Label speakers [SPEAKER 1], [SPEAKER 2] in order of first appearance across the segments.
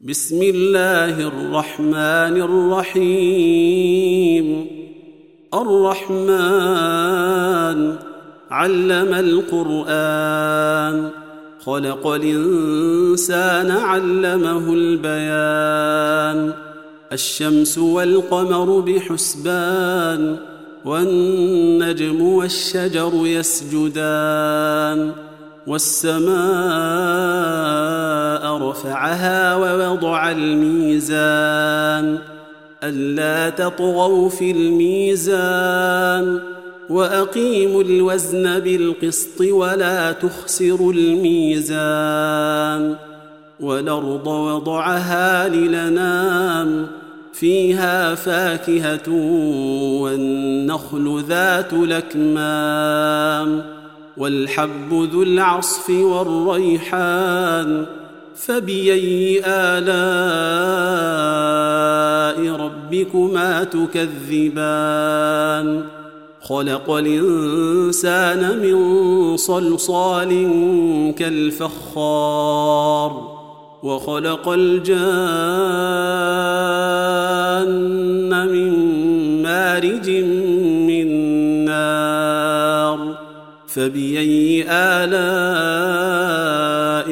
[SPEAKER 1] بسم الله الرحمن الرحيم. الرحمن علم القرآن خلق الإنسان علمه البيان. الشمس والقمر بحسبان والنجم والشجر يسجدان والسماء رفعها ووضع الميزان ألا تطغوا في الميزان وأقيموا الوزن بالقسط ولا تخسروا الميزان والأرض وضعها للنام فيها فاكهة والنخل ذات الأكمام والحب ذو العصف والريحان فبأي آلاء ربكما تكذبان؟ خلق الإنسان من صلصال كالفخار وخلق الجان من مارج من نار. فبأي آلاء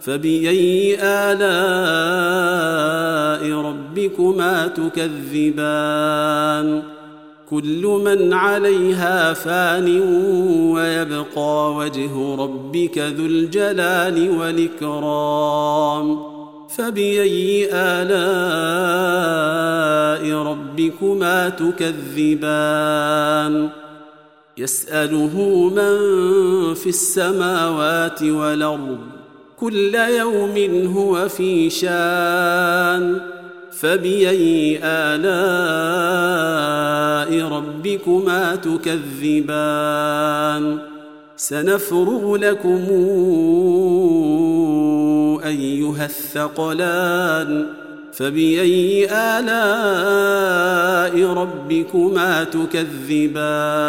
[SPEAKER 1] فبأي آلاء ربكما تكذبان؟ كل من عليها فان ويبقى وجه ربك ذو الجلال والإكرام. فبأي آلاء ربكما تكذبان؟ يسأله من في السماوات والأرض كل يوم هو في شان فبأي آلاء ربكما تكذبان؟ سنفرغ لكم أيها الثقلان فبأي آلاء ربكما تكذبان؟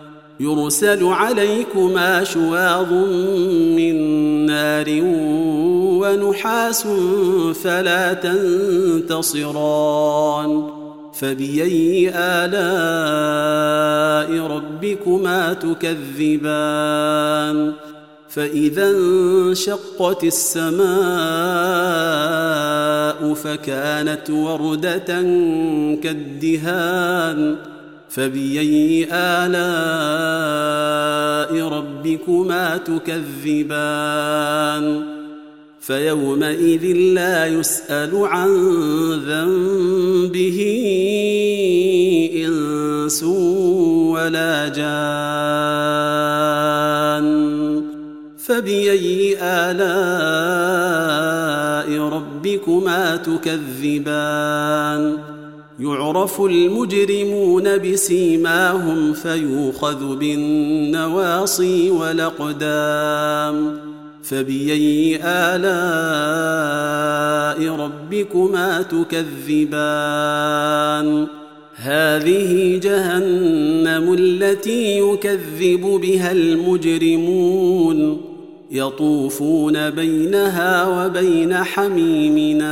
[SPEAKER 1] يرسل عليكما شواظ من نار ونحاس فلا تنتصران فبأي آلاء ربكما تكذبان فإذا انشقت السماء فكانت وردة كالدهان فبأي آلاء ربكما تكذبان؟ فيومئذ لا يسأل عن ذنبه إنس ولا جان. فبأي آلاء ربكما تكذبان؟ يعرف المجرمون بسيماهم فيوخذ بالنواصي والأقدام. فبأي آلاء ربكما تكذبان؟ هذه جهنم التي يكذب بها المجرمون. يطوفون بينها وبين حميمنا.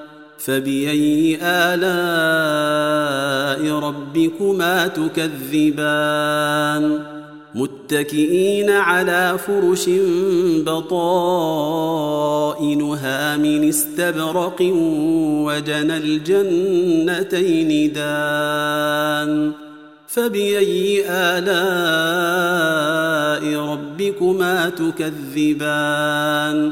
[SPEAKER 1] فبأي آلاء ربكما تكذبان؟ متكئين على فرش بطائنها من استبرق وجنى الجنتين دان. فبأي آلاء ربكما تكذبان؟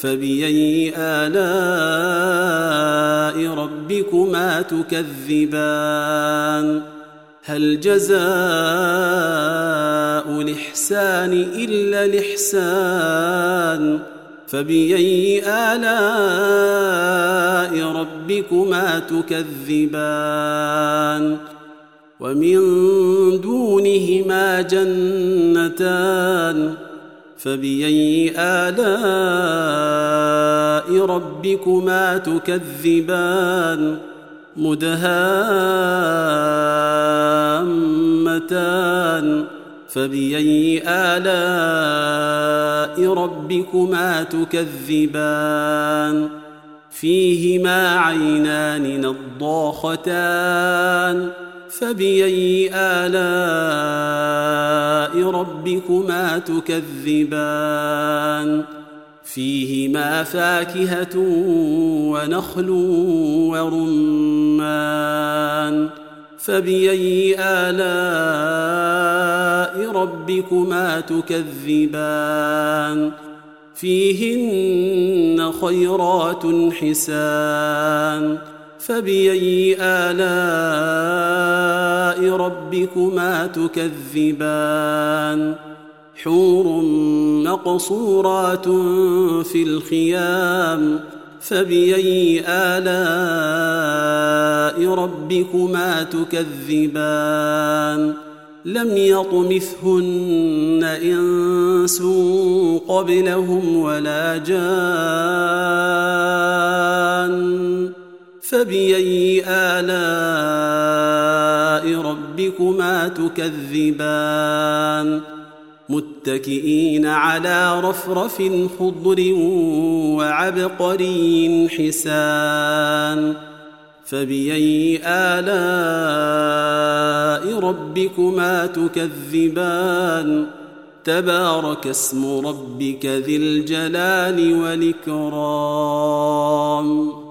[SPEAKER 1] فبأي آلاء ربكما تكذبان؟ هل جزاء الإحسان إلا الإحسان؟ فبأي آلاء ربكما تكذبان؟ ومن دونهما جنتان فبأي آلاء ربكما تكذبان مدهامتان فبأي آلاء ربكما تكذبان فيهما عينان نضاختان فبأي آلاء ربكما تكذبان؟ فيهما فاكهة ونخل ورمان. فبأي آلاء ربكما تكذبان؟ فيهن خيرات حسان. فبأي آلاء ربكما تكذبان؟ حور مقصورات في الخيام. فبأي آلاء ربكما تكذبان؟ لم يطمثهن إنس قبلهم ولا جان. فبأي آلاء ربكما تكذبان؟ متكئين على رفرف خضر وعبقري حسان. فبأي آلاء ربكما تكذبان؟ تبارك اسم ربك ذي الجلال والإكرام.